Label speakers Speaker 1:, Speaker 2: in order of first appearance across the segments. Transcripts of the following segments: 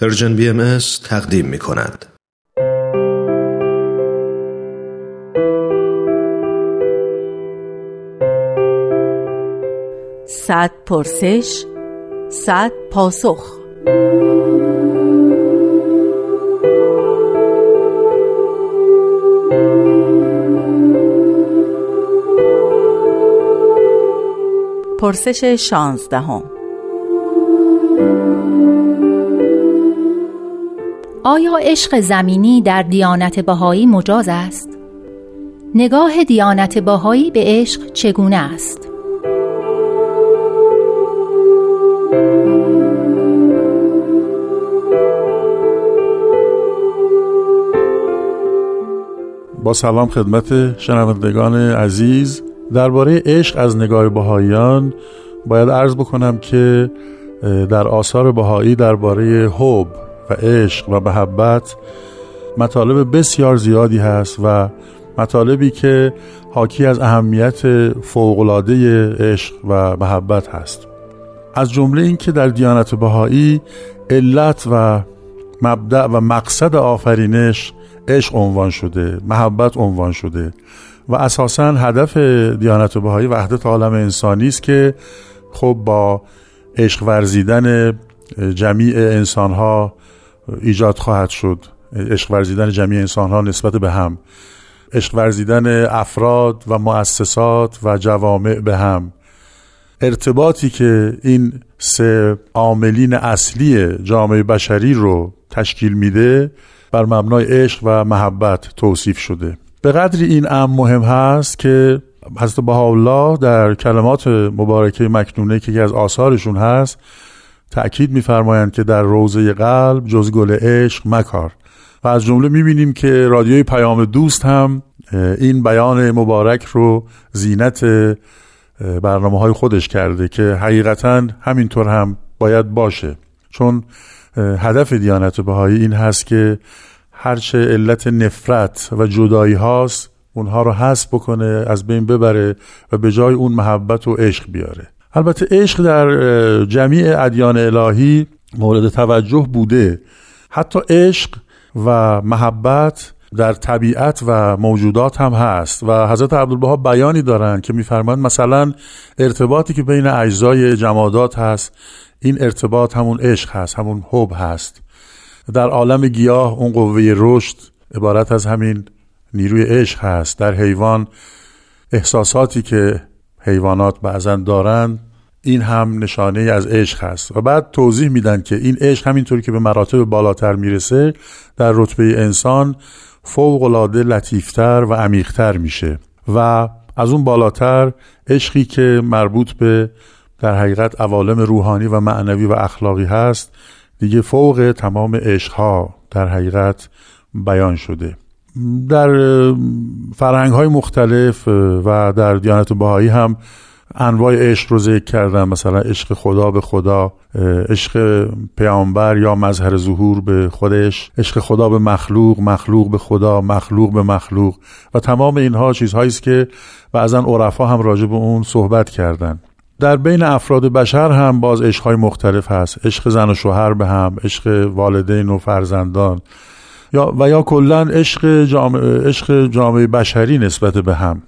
Speaker 1: پرژن بی ام تقدیم می کند.
Speaker 2: صد پرسش صد پاسخ پرسش شانزدهم
Speaker 3: آیا عشق زمینی در دیانت بهایی مجاز است؟ نگاه دیانت بهایی به عشق چگونه است؟
Speaker 4: با سلام خدمت شنوندگان عزیز درباره عشق از نگاه بهاییان باید عرض بکنم که در آثار بهایی درباره حب و عشق و محبت مطالب بسیار زیادی هست و مطالبی که حاکی از اهمیت فوقالعاده عشق و محبت هست. از جمله اینکه در دیانت بهایی علت و مبدع و مقصد آفرینش عشق عنوان شده محبت عنوان شده و اساسا هدف دیانت بهایی وحدت عالم انسانی است که خب با عشق ورزیدن جمیع انسان ها ایجاد خواهد شد. عشق ورزیدن جمعی انسان ها نسبت به هم. عشق ورزیدن افراد و مؤسسات و جوامع به هم. ارتباطی که این سه عاملین اصلی جامعه بشری رو تشکیل میده بر مبنای عشق و محبت توصیف شده. به قدری این امر مهم هست که حضرت بهاءالله در کلمات مبارکه مکنونه که از آثارشون هست تأکید میفرمایند که در روزه قلب جز گل عشق مکار. و از جمله می‌بینیم که رادیوی پیام دوست هم این بیان مبارک رو زینت برنامه های خودش کرده که حقیقتا همینطور هم باید باشه. چون هدف دیانت بهایی این هست که هرچه علت نفرت و جدایی هاست اونها رو حذف بکنه از بین ببره و به جای اون محبت و عشق بیاره. البته عشق در جمیع ادیان الهی مورد توجه بوده. حتی عشق و محبت در طبیعت و موجودات هم هست و حضرت عبدالبها بیانی دارند که میفرمایند مثلا ارتباطی که بین اجزای جمادات هست این ارتباط همون عشق هست همون حب هست. در عالم گیاه اون قوه رشد عبارت از همین نیروی عشق هست. در حیوان احساساتی که حیوانات بعضا دارند این هم نشانه از عشق هست. و بعد توضیح میدن که این عشق همینطوری که به مراتب بالاتر می‌رسه در رتبه انسان فوق العاده لطیفتر و عمیقتر میشه. و از اون بالاتر عشقی که مربوط به در حقیقت عوالم روحانی و معنوی و اخلاقی هست دیگه فوق تمام عشقها در حقیقت بیان شده. در فرهنگ های مختلف و در دیانت باهایی هم انواع عشق رو ذکر کردم مثلا عشق خدا به خدا عشق پیامبر یا مظهر ظهور به خودش عشق خدا به مخلوق مخلوق به خدا مخلوق به مخلوق. و تمام اینها چیزهایی است که بعضا عرفا هم راجع به اون صحبت کردن. در بین افراد بشر هم باز عشقهای مختلف هست. عشق زن و شوهر به هم عشق والدین و فرزندان. یا و یا کلا عشق جامعه عشق جامعه بشری نسبت به هم.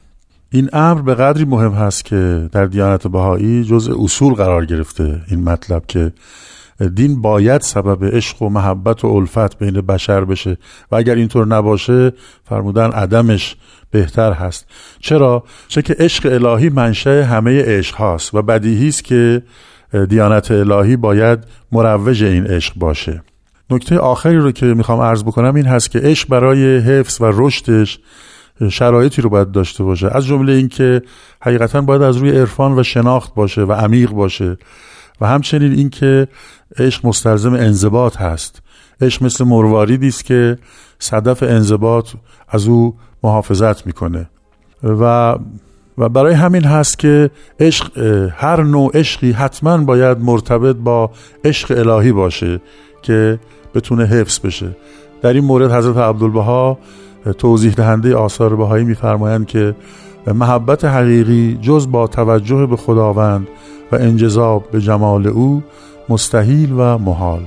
Speaker 4: این امر به قدری مهم هست که در دیانت بهایی جز اصول قرار گرفته این مطلب که دین باید سبب عشق و محبت و الفت بین بشر بشه و اگر اینطور نباشه فرمودن عدمش بهتر هست. چرا؟ چه که عشق الهی منشأ همه عشق هاست و بدیهی است که دیانت الهی باید مروج این عشق باشه. نکته آخری رو که می‌خوام عرض بکنم این هست که عشق برای حفظ و رشدش شرایطی رو باید داشته باشه. از جمله اینکه حقیقتا باید از روی عرفان و شناخت باشه و عمیق باشه. و همچنین اینکه عشق مستلزم انضباط هست. عشق مثل مرواریدی است که صدف انضباط از او محافظت می‌کنه. و و برای همین هست که عشق هر نوع عشقی حتما باید مرتبط با عشق الهی باشه. که بتونه حفظ بشه. در این مورد حضرت عبدالبها توضیح دهنده آثار بهایی میفرمایند که محبت حقیقی جز با توجه به خداوند و انجذاب به جمال او مستحیل و محال.